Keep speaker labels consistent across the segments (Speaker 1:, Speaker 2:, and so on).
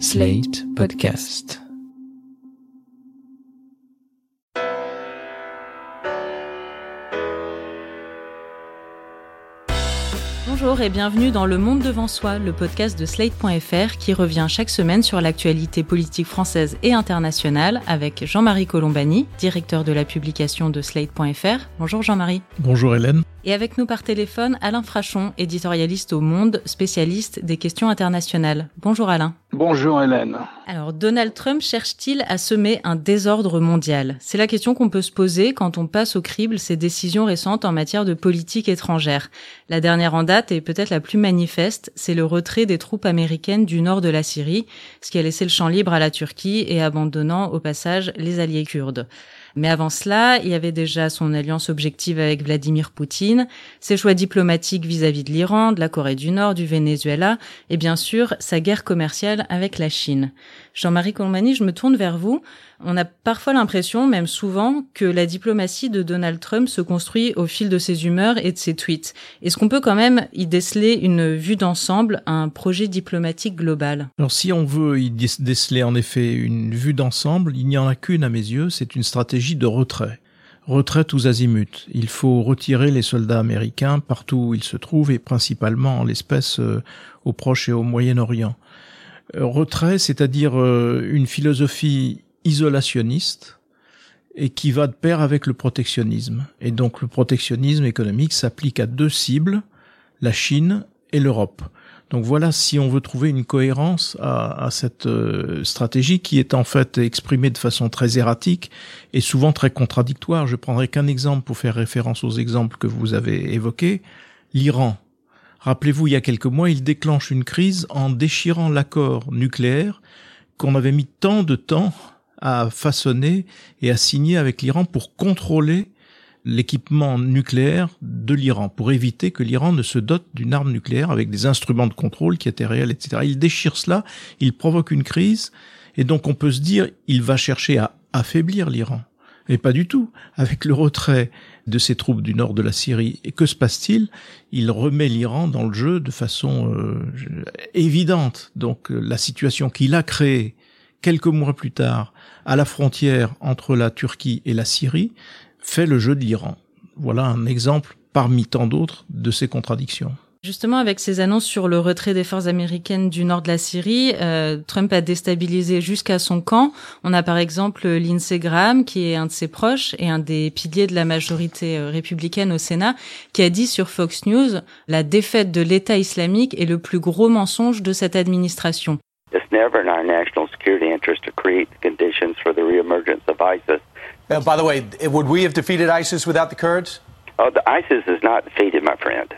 Speaker 1: Slate Podcast.
Speaker 2: Bonjour et bienvenue dans Le Monde devant soi, le podcast de Slate.fr qui revient chaque semaine sur l'actualité politique française et internationale avec Jean-Marie Colombani, directeur de la publication de Slate.fr. Bonjour Jean-Marie.
Speaker 3: Bonjour Hélène.
Speaker 2: Et avec nous par téléphone, Alain Frachon, éditorialiste au Monde, spécialiste des questions internationales. Bonjour Alain.
Speaker 4: Bonjour Hélène.
Speaker 2: Alors, Donald Trump cherche-t-il à semer un désordre mondial? C'est la question qu'on peut se poser quand on passe au crible ses décisions récentes en matière de politique étrangère. La dernière en date et peut-être la plus manifeste, c'est le retrait des troupes américaines du nord de la Syrie, ce qui a laissé le champ libre à la Turquie et abandonnant au passage les alliés kurdes. Mais avant cela, il y avait déjà son alliance objective avec Vladimir Poutine, ses choix diplomatiques vis-à-vis de l'Iran, de la Corée du Nord, du Venezuela, et bien sûr sa guerre commerciale avec la Chine. Jean-Marie Colmani, je me tourne vers vous. On a parfois l'impression, même souvent, que la diplomatie de Donald Trump se construit au fil de ses humeurs et de ses tweets. Est-ce qu'on peut quand même y déceler une vue d'ensemble, un projet diplomatique global?
Speaker 3: Alors si on veut y déceler en effet une vue d'ensemble, il n'y en a qu'une à mes yeux, c'est une stratégie de retrait. Retrait tous azimuts. Il faut retirer les soldats américains partout où ils se trouvent et principalement en l'espèce euh, au Proche et au Moyen-Orient. Euh, retrait, c'est-à-dire euh, une philosophie isolationniste et qui va de pair avec le protectionnisme. Et donc le protectionnisme économique s'applique à deux cibles, la Chine et l'Europe. Donc voilà si on veut trouver une cohérence à, à cette euh, stratégie qui est en fait exprimée de façon très erratique et souvent très contradictoire. Je prendrai qu'un exemple pour faire référence aux exemples que vous avez évoqués. L'Iran. Rappelez-vous, il y a quelques mois, il déclenche une crise en déchirant l'accord nucléaire qu'on avait mis tant de temps à façonner et à signer avec l'Iran pour contrôler l'équipement nucléaire de l'Iran, pour éviter que l'Iran ne se dote d'une arme nucléaire avec des instruments de contrôle qui étaient réels, etc. Il déchire cela, il provoque une crise, et donc on peut se dire, il va chercher à affaiblir l'Iran. Mais pas du tout. Avec le retrait de ses troupes du nord de la Syrie, et que se passe-t-il? Il remet l'Iran dans le jeu de façon euh, évidente. Donc euh, la situation qu'il a créée quelques mois plus tard à la frontière entre la Turquie et la Syrie fait le jeu de l'Iran. Voilà un exemple parmi tant d'autres de ces contradictions.
Speaker 2: Justement, avec ces annonces sur le retrait des forces américaines du nord de la Syrie, euh, Trump a déstabilisé jusqu'à son camp. On a par exemple Lindsey Graham, qui est un de ses proches et un des piliers de la majorité euh, républicaine au Sénat, qui a dit sur Fox News la défaite de l'État islamique est le plus gros mensonge de cette administration.
Speaker 5: It's never in our national security interest to create the conditions for the reemergence of ISIS.
Speaker 6: Uh, by the way, would we have defeated ISIS without the Kurds?
Speaker 5: Oh, the ISIS is not defeated, my friend.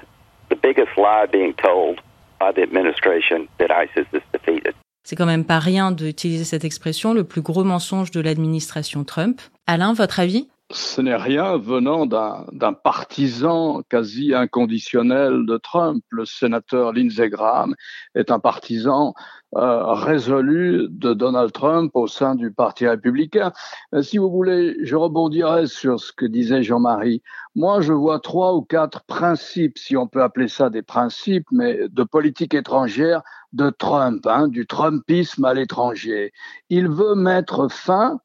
Speaker 5: The biggest lie being told by the administration that ISIS is defeated.
Speaker 2: C'est quand même pas rien d'utiliser cette expression, le plus gros mensonge de l'administration Trump. Alain, votre avis?
Speaker 4: Ce n'est rien venant d'un partisan quasi inconditionnel de Trump. Le sénateur Lindsey Graham est un partisan euh, résolu de Donald Trump au sein du Parti républicain. Euh, si vous voulez, je rebondirai sur ce que disait Jean-Marie. Moi, je vois trois ou quatre principes, si on peut appeler ça des principes, mais de politique étrangère de Trump, hein, du Trumpisme à l'étranger. Il veut mettre fin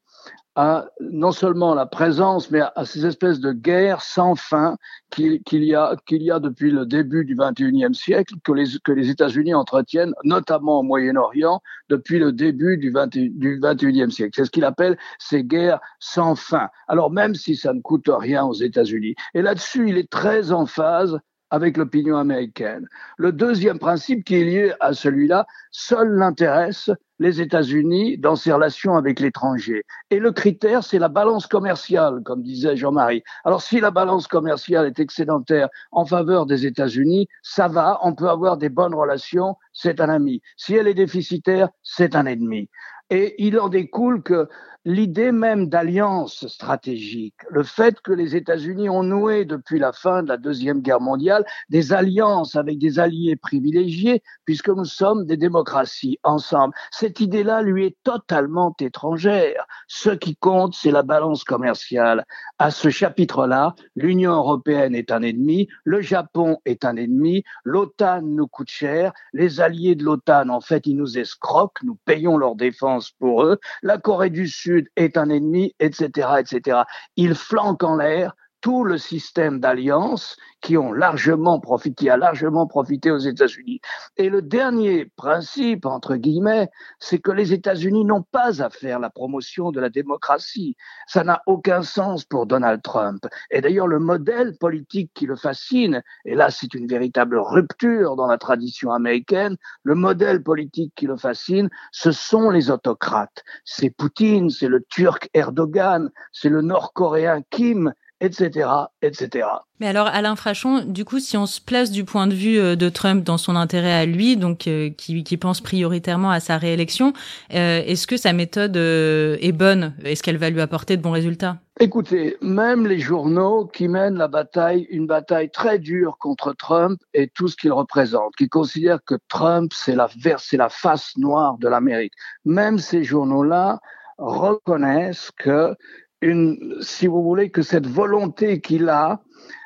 Speaker 4: à non seulement la présence, mais à, ces espèces de guerres sans fin qu'il y, a, y a depuis le début du XXIe siècle, que les, que les États-Unis entretiennent, notamment au Moyen-Orient, depuis le début du, 20, du XXIe siècle. C'est ce qu'il appelle ces guerres sans fin. Alors même si ça ne coûte rien aux États-Unis. Et là-dessus, il est très en phase avec l'opinion américaine. Le deuxième principe qui est lié à celui-là, seul l'intéresse les États-Unis dans ses relations avec l'étranger. Et le critère, c'est la balance commerciale, comme disait Jean-Marie. Alors si la balance commerciale est excédentaire en faveur des États-Unis, ça va, on peut avoir des bonnes relations, c'est un ami. Si elle est déficitaire, c'est un ennemi. Et il en découle que l'idée même d'alliance stratégique, le fait que les États-Unis ont noué depuis la fin de la Deuxième Guerre mondiale des alliances avec des alliés privilégiés, puisque nous sommes des démocraties démocratie ensemble. Cette idée-là lui est totalement étrangère. Ce qui compte, c'est la balance commerciale. À ce chapitre-là, l'Union européenne est un ennemi, le Japon est un ennemi, l'OTAN nous coûte cher, les alliés de l'OTAN, en fait, ils nous escroquent, nous payons leur défense pour eux, la Corée du Sud est un ennemi, etc., etc. Ils flanquent en l'air tout le système d'alliances qui ont largement profité, a largement profité aux États-Unis. Et le dernier principe, entre guillemets, c'est que les États-Unis n'ont pas à faire la promotion de la démocratie. Ça n'a aucun sens pour Donald Trump. Et d'ailleurs, le modèle politique qui le fascine, et là c'est une véritable rupture dans la tradition américaine, le modèle politique qui le fascine, ce sont les autocrates. C'est Poutine, c'est le Turc Erdogan, c'est le Nord-Coréen Kim, etc., etc.
Speaker 2: Mais alors, Alain Frachon, du coup, si on se place du point de vue euh, de Trump dans son intérêt à lui, donc euh, qui, qui, pense prioritairement à sa réélection, euh, est-ce que sa méthode est bonne? Est-ce qu'elle va lui apporter de bons résultats?
Speaker 4: Écoutez, même les journaux qui mènent la bataille, une bataille très dure contre Trump et tout ce qu'il représente, qui considèrent que Trump, c'est la, c'est la face noire de l'Amérique, même ces journaux-là reconnaissent que une, si vous voulez, que cette volonté qu'il a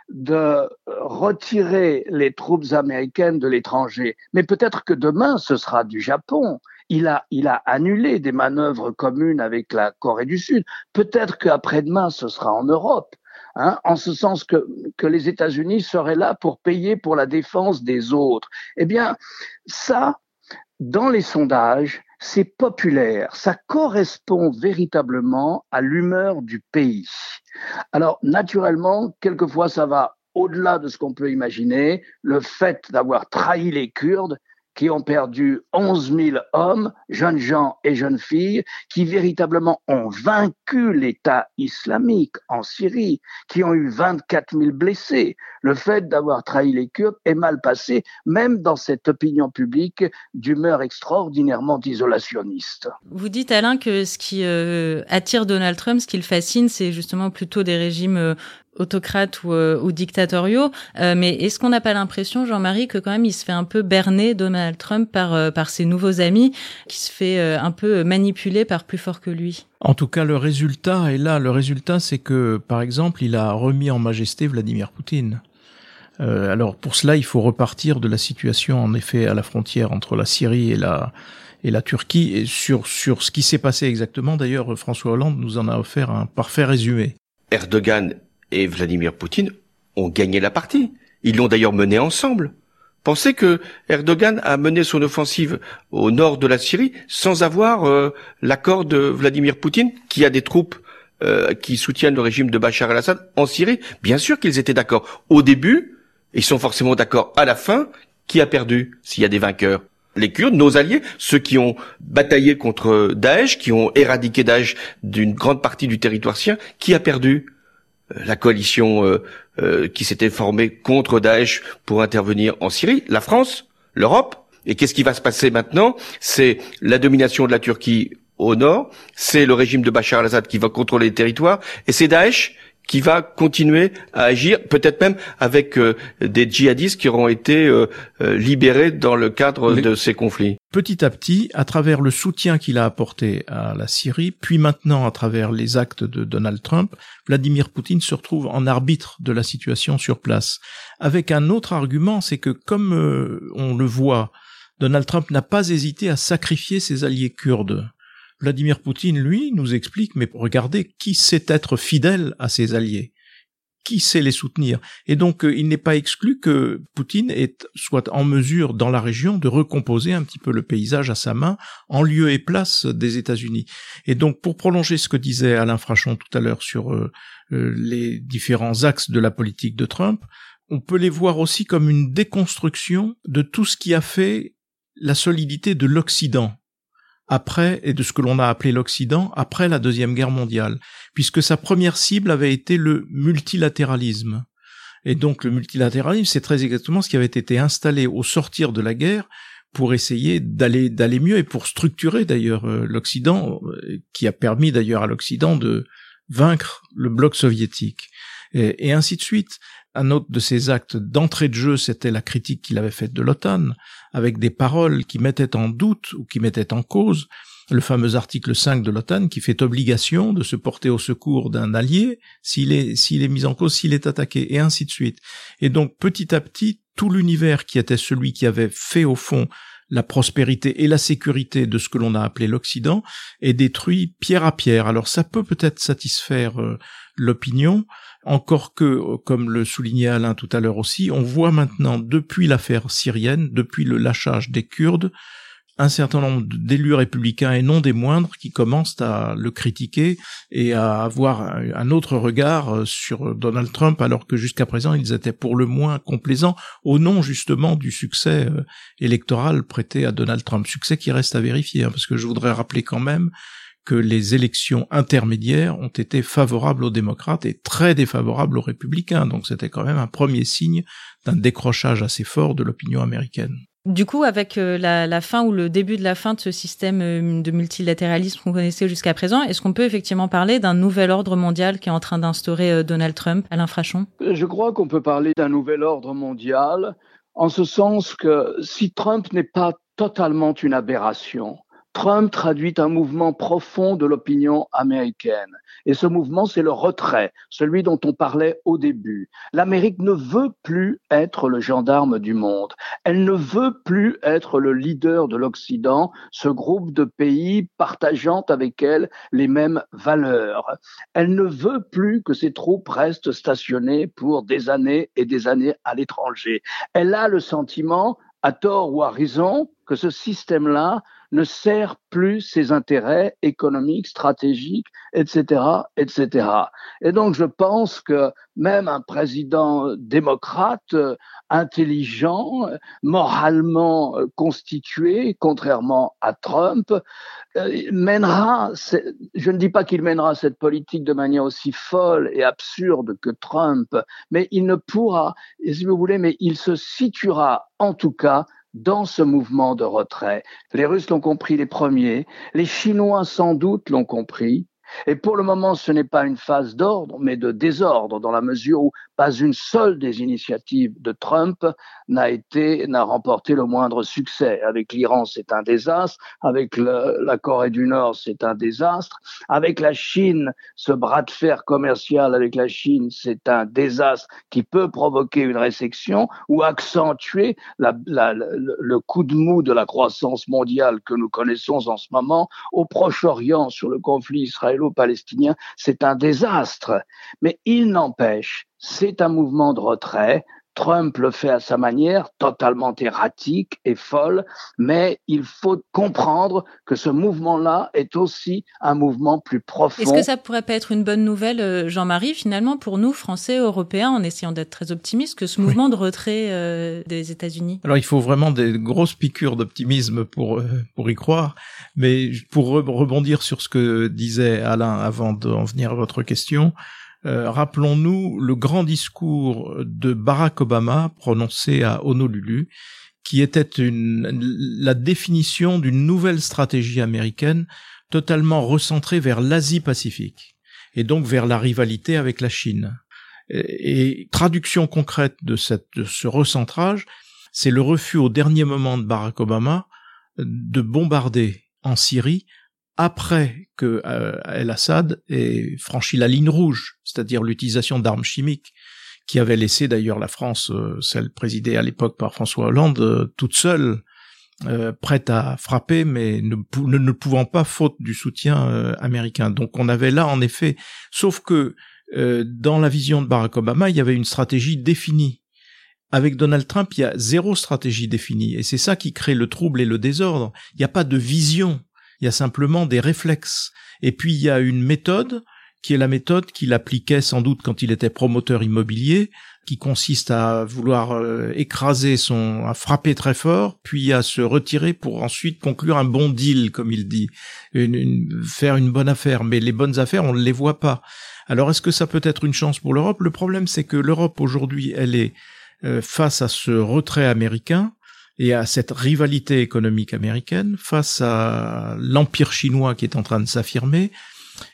Speaker 4: de retirer les troupes américaines de l'étranger. Mais peut-être que demain, ce sera du Japon. Il a, il a annulé des manœuvres communes avec la Corée du Sud. Peut-être qu'après-demain, ce sera en Europe. Hein, en ce sens que, que les États-Unis seraient là pour payer pour la défense des autres. Eh bien, ça, dans les sondages, c'est populaire, ça correspond véritablement à l'humeur du pays. Alors, naturellement, quelquefois, ça va au-delà de ce qu'on peut imaginer. Le fait d'avoir trahi les Kurdes, qui ont perdu 11 000 hommes, jeunes gens et jeunes filles, qui véritablement ont vaincu l'État islamique en Syrie, qui ont eu 24 000 blessés. Le fait d'avoir trahi les Kurdes est mal passé, même dans cette opinion publique d'humeur extraordinairement isolationniste.
Speaker 2: Vous dites, Alain, que ce qui euh, attire Donald Trump, ce qui le fascine, c'est justement plutôt des régimes euh, autocrates ou, euh, ou dictatoriaux. Euh, mais est-ce qu'on n'a pas l'impression, Jean-Marie, que quand même il se fait un peu berner Donald Trump par euh, par ses nouveaux amis, qui se fait un peu manipuler par plus fort que lui?
Speaker 3: En tout cas, le résultat est là. Le résultat, c'est que, par exemple, il a remis en majesté Vladimir Poutine. alors pour cela, il faut repartir de la situation en effet à la frontière entre la Syrie et la et la Turquie et sur sur ce qui s'est passé exactement. D'ailleurs, François Hollande nous en a offert un parfait résumé.
Speaker 7: Erdogan et Vladimir Poutine ont gagné la partie. Ils l'ont d'ailleurs menée ensemble. Pensez que Erdogan a mené son offensive au nord de la Syrie sans avoir euh, l'accord de Vladimir Poutine, qui a des troupes euh, qui soutiennent le régime de Bachar el-Assad en Syrie? Bien sûr qu'ils étaient d'accord. Au début, ils sont forcément d'accord à la fin. Qui a perdu s'il y a des vainqueurs? Les Kurdes, nos alliés, ceux qui ont bataillé contre Daesh, qui ont éradiqué Daesh d'une grande partie du territoire syrien, qui a perdu? La coalition euh, euh, qui s'était formée contre Daesh pour intervenir en Syrie, la France, l'Europe. Et qu'est-ce qui va se passer maintenant? C'est la domination de la Turquie au nord, c'est le régime de Bachar al-Assad qui va contrôler les territoires, et c'est Daesh qui va continuer à agir, peut-être même avec euh, des djihadistes qui auront été euh, euh, libérés dans le cadre de ces conflits.
Speaker 3: Petit à petit, à travers le soutien qu'il a apporté à la Syrie, puis maintenant à travers les actes de Donald Trump, Vladimir Poutine se retrouve en arbitre de la situation sur place. Avec un autre argument, c'est que comme on le voit, Donald Trump n'a pas hésité à sacrifier ses alliés kurdes Vladimir Poutine, lui, nous explique, mais regardez, qui sait être fidèle à ses alliés? Qui sait les soutenir? Et donc, euh, il n'est pas exclu que Poutine soit en mesure, dans la région, de recomposer un petit peu le paysage à sa main, en lieu et place des États-Unis. Et donc, pour prolonger ce que disait Alain Frachon tout à l'heure sur euh, euh, les différents axes de la politique de Trump, on peut les voir aussi comme une déconstruction de tout ce qui a fait la solidité de l'Occident après, et de ce que l'on a appelé l'Occident, après la Deuxième Guerre mondiale, puisque sa première cible avait été le multilatéralisme. Et donc le multilatéralisme, c'est très exactement ce qui avait été installé au sortir de la guerre pour essayer d'aller d'aller mieux et pour structurer d'ailleurs euh, l'Occident, euh, qui a permis d'ailleurs à l'Occident de vaincre le bloc soviétique et, ainsi de suite. Un autre de ses actes d'entrée de jeu, c'était la critique qu'il avait faite de l'OTAN, avec des paroles qui mettaient en doute ou qui mettaient en cause le fameux article 5 de l'OTAN qui fait obligation de se porter au secours d'un allié s'il est, s'il est mis en cause, s'il est attaqué, et ainsi de suite. Et donc, petit à petit, tout l'univers qui était celui qui avait fait au fond la prospérité et la sécurité de ce que l'on a appelé l'Occident est détruit pierre à pierre. Alors ça peut peut-être satisfaire euh, l'opinion, encore que, euh, comme le soulignait Alain tout à l'heure aussi, on voit maintenant depuis l'affaire syrienne, depuis le lâchage des Kurdes, un certain nombre d'élus républicains et non des moindres qui commencent à le critiquer et à avoir un autre regard euh, sur Donald Trump alors que jusqu'à présent ils étaient pour le moins complaisants au nom justement du succès euh, électoral prêté à Donald Trump. Succès qui reste à vérifier hein, parce que je voudrais rappeler quand même que les élections intermédiaires ont été favorables aux démocrates et très défavorables aux républicains. Donc c'était quand même un premier signe d'un décrochage assez fort de l'opinion américaine.
Speaker 2: Du coup, avec euh, la, fin ou le début de la fin de ce système euh, de multilatéralisme qu'on connaissait jusqu'à présent, est-ce qu'on peut effectivement parler d'un nouvel ordre mondial qui est en train d'instaurer euh, Donald Trump, à l'infrachon?
Speaker 4: Je crois qu'on peut parler d'un nouvel ordre mondial, en ce sens que si Trump n'est pas totalement une aberration, Trump traduit un mouvement profond de l'opinion américaine. Et ce mouvement, c'est le retrait, celui dont on parlait au début. L'Amérique ne veut plus être le gendarme du monde. Elle ne veut plus être le leader de l'Occident, ce groupe de pays partageant avec elle les mêmes valeurs. Elle ne veut plus que ses troupes restent stationnées pour des années et des années à l'étranger. Elle a le sentiment, à tort ou à raison, que ce système-là ne sert plus ses intérêts économiques, stratégiques, etc., etc. Et donc, je pense que même un président démocrate, intelligent, moralement constitué, contrairement à Trump, euh, mènera, je ne dis pas qu'il mènera cette politique de manière aussi folle et absurde que Trump, mais il ne pourra, si vous voulez, mais il se situera en tout cas dans ce mouvement de retrait. Les Russes l'ont compris les premiers, les Chinois sans doute l'ont compris, et pour le moment, ce n'est pas une phase d'ordre, mais de désordre, dans la mesure où pas une seule des initiatives de Trump n'a été, n'a remporté le moindre succès. Avec l'Iran, c'est un désastre. Avec la Corée du Nord, c'est un désastre. Avec la Chine, ce bras de fer commercial avec la Chine, c'est un désastre qui peut provoquer une récession ou accentuer le coup de mou de la croissance mondiale que nous connaissons en ce moment. Au Proche-Orient, sur le conflit israélien, palestinien c'est un désastre. Mais il n'empêche, c'est un mouvement de retrait. Trump le fait à sa manière, totalement erratique et folle, mais il faut comprendre que ce mouvement-là est aussi un mouvement plus profond.
Speaker 2: Est-ce que ça pourrait pas être une bonne nouvelle, euh, Jean-Marie, finalement, pour nous, Français, Européens, en essayant d'être très optimistes, que ce mouvement de retrait euh, des États-Unis?
Speaker 3: Alors, il faut vraiment des grosses piqûres d'optimisme pour euh, pour y croire, mais pour rebondir sur ce que disait Alain avant d'en venir à votre question, euh, rappelons-nous le grand discours de Barack Obama prononcé à Honolulu, qui était une, la définition d'une nouvelle stratégie américaine totalement recentrée vers l'Asie-Pacifique et donc vers la rivalité avec la Chine. Et, traduction concrète de, cette, de ce recentrage, c'est le refus au dernier moment de Barack Obama de bombarder en Syrie après que euh, El-Assad ait franchi la ligne rouge, c'est-à-dire l'utilisation d'armes chimiques, qui avait laissé d'ailleurs la France, euh, celle présidée à l'époque par François Hollande, euh, toute seule, prête à frapper, mais ne, ne, pouvant pas faute du soutien américain. Donc on avait là en effet, sauf que dans la vision de Barack Obama, il y avait une stratégie définie. Avec Donald Trump, il y a zéro stratégie définie, et c'est ça qui crée le trouble et le désordre. Il n'y a pas de vision il y a simplement des réflexes. Et puis il y a une méthode qui est la méthode qu'il appliquait sans doute quand il était promoteur immobilier, qui consiste à vouloir euh, écraser son, à frapper très fort, puis à se retirer pour ensuite conclure un bon deal, comme il dit, faire une bonne affaire. Mais les bonnes affaires, on ne les voit pas. Alors est-ce que ça peut être une chance pour l'Europe? Le problème, c'est que l'Europe aujourd'hui, elle est euh, face à ce retrait américain et à cette rivalité économique américaine face à l'empire chinois qui est en train de s'affirmer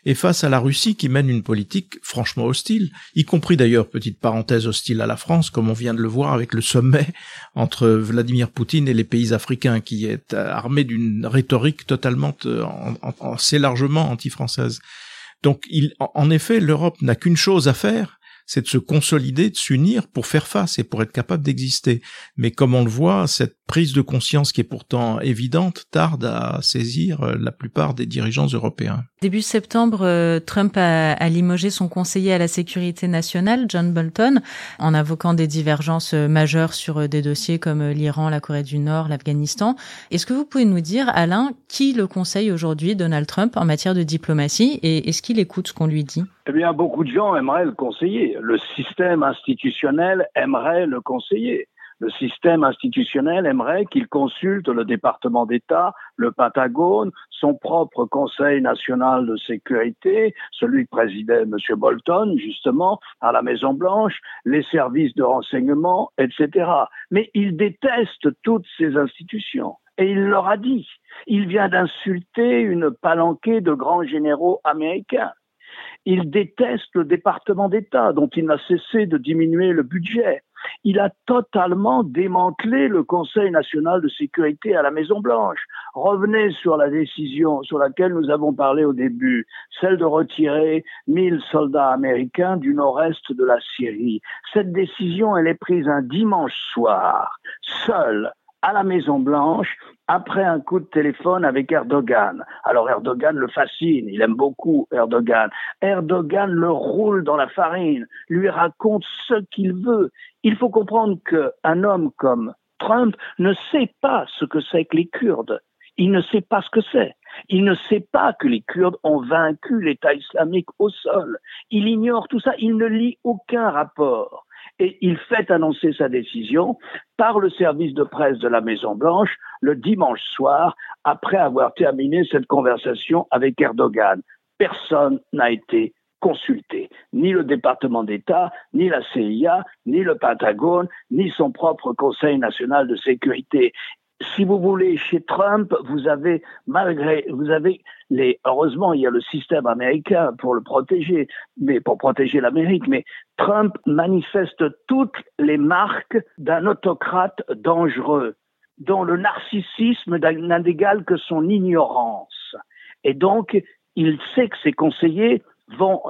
Speaker 3: et face à la Russie qui mène une politique franchement hostile, y compris d'ailleurs, petite parenthèse, hostile à la France, comme on vient de le voir avec le sommet entre Vladimir Poutine et les pays africains, qui est armé d'une rhétorique totalement, assez largement anti-française. Donc, il, en effet, l'Europe n'a qu'une chose à faire, c'est de se consolider, de s'unir pour faire face et pour être capable d'exister. Mais comme on le voit, cette prise de conscience qui est pourtant évidente tarde à saisir euh, la plupart des dirigeants européens.
Speaker 2: Début septembre, euh, Trump a, limogé son conseiller à la sécurité nationale, John Bolton, en invoquant des divergences euh, majeures sur des dossiers comme l'Iran, la Corée du Nord, l'Afghanistan. Est-ce que vous pouvez nous dire, Alain, qui le conseille aujourd'hui, Donald Trump, en matière de diplomatie, et est-ce qu'il écoute ce qu'on lui dit?
Speaker 4: Eh bien, beaucoup de gens aimeraient le conseiller. Le système institutionnel aimerait le conseiller le système institutionnel aimerait qu'il consulte le département d'État, le Pentagone, son propre Conseil national de sécurité, celui que présidait M. Bolton, justement, à la Maison-Blanche, les services de renseignement, etc. Mais il déteste toutes ces institutions. Et il leur a dit, il vient d'insulter une palanquée de grands généraux américains. Il déteste le département d'État dont il n'a cessé de diminuer le budget il a totalement démantelé le Conseil national de sécurité à la Maison-Blanche. Revenez sur la décision sur laquelle nous avons parlé au début, celle de retirer 1000 soldats américains du nord-est de la Syrie. Cette décision, elle est prise un dimanche soir, seule, à la Maison Blanche après un coup de téléphone avec Erdogan. Alors Erdogan le fascine, il aime beaucoup Erdogan. Erdogan le roule dans la farine, lui raconte ce qu'il veut. Il faut comprendre qu'un homme comme Trump ne sait pas ce que c'est que les Kurdes. Il ne sait pas ce que c'est. Il ne sait pas que les Kurdes ont vaincu l'État islamique au sol. Il ignore tout ça. Il ne lit aucun rapport et il fait annoncer sa décision par le service de presse de la Maison Blanche le dimanche soir après avoir terminé cette conversation avec Erdogan. Personne n'a été consulté, ni le département d'État, ni la CIA, ni le Pentagone, ni son propre Conseil national de sécurité si vous voulez, chez Trump, vous avez, malgré, vous avez les, heureusement, il y a le système américain pour le protéger, mais pour protéger l'Amérique, mais Trump manifeste toutes les marques d'un autocrate dangereux, dont le narcissisme n'a d'égal que son ignorance. Et donc, il sait que ses conseillers vont,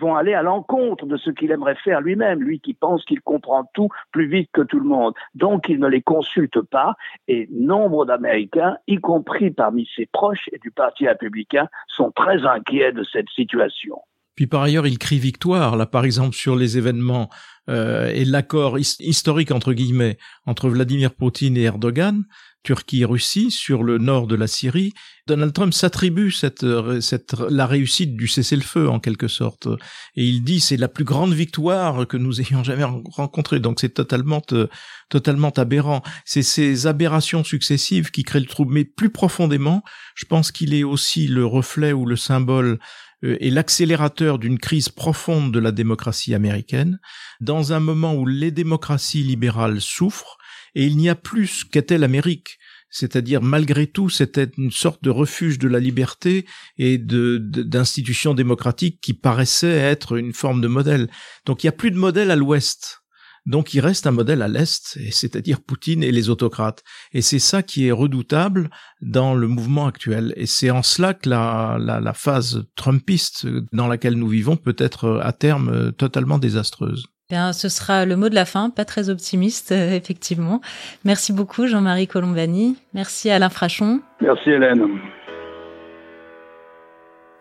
Speaker 4: vont aller à l'encontre de ce qu'il aimerait faire lui-même, lui qui pense qu'il comprend tout plus vite que tout le monde. Donc il ne les consulte pas et nombre d'Américains, y compris parmi ses proches et du Parti républicain, sont très inquiets de cette situation.
Speaker 3: Puis par ailleurs, il crie victoire, là par exemple sur les événements euh, et l'accord historique entre guillemets entre Vladimir Poutine et Erdogan, Turquie-Russie sur le nord de la Syrie, Donald Trump s'attribue cette, cette, la réussite du cessez-le-feu en quelque sorte. Et il dit c'est la plus grande victoire que nous ayons jamais rencontrée. Donc c'est totalement, totalement aberrant. C'est ces aberrations successives qui créent le trouble. Mais plus profondément, je pense qu'il est aussi le reflet ou le symbole euh, et l'accélérateur d'une crise profonde de la démocratie américaine, dans un moment où les démocraties libérales souffrent, et il n'y a plus qu'était l'Amérique. C'est-à-dire, malgré tout, c'était une sorte de refuge de la liberté et d'institutions démocratiques qui paraissaient être une forme de modèle. Donc, il n'y a plus de modèle à l'Ouest. Donc il reste un modèle à l'Est, c'est-à-dire Poutine et les autocrates. Et c'est ça qui est redoutable dans le mouvement actuel. Et c'est en cela que la phase trumpiste dans laquelle nous vivons peut être à terme totalement désastreuse.
Speaker 2: Bien, ce sera le mot de la fin, pas très optimiste, euh, effectivement. Merci beaucoup, Jean-Marie Colombani. Merci Alain Frachon.
Speaker 4: Merci Hélène.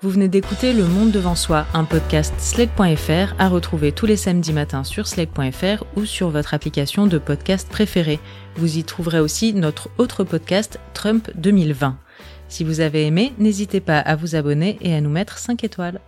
Speaker 2: Vous venez d'écouter Le Monde devant soi, un podcast Slate.fr à retrouver tous les samedis matins sur Slate.fr ou sur votre application de podcast préférée. Vous y trouverez aussi notre autre podcast Trump 2020. Si vous avez aimé, n'hésitez pas à vous abonner et à nous mettre 5 étoiles.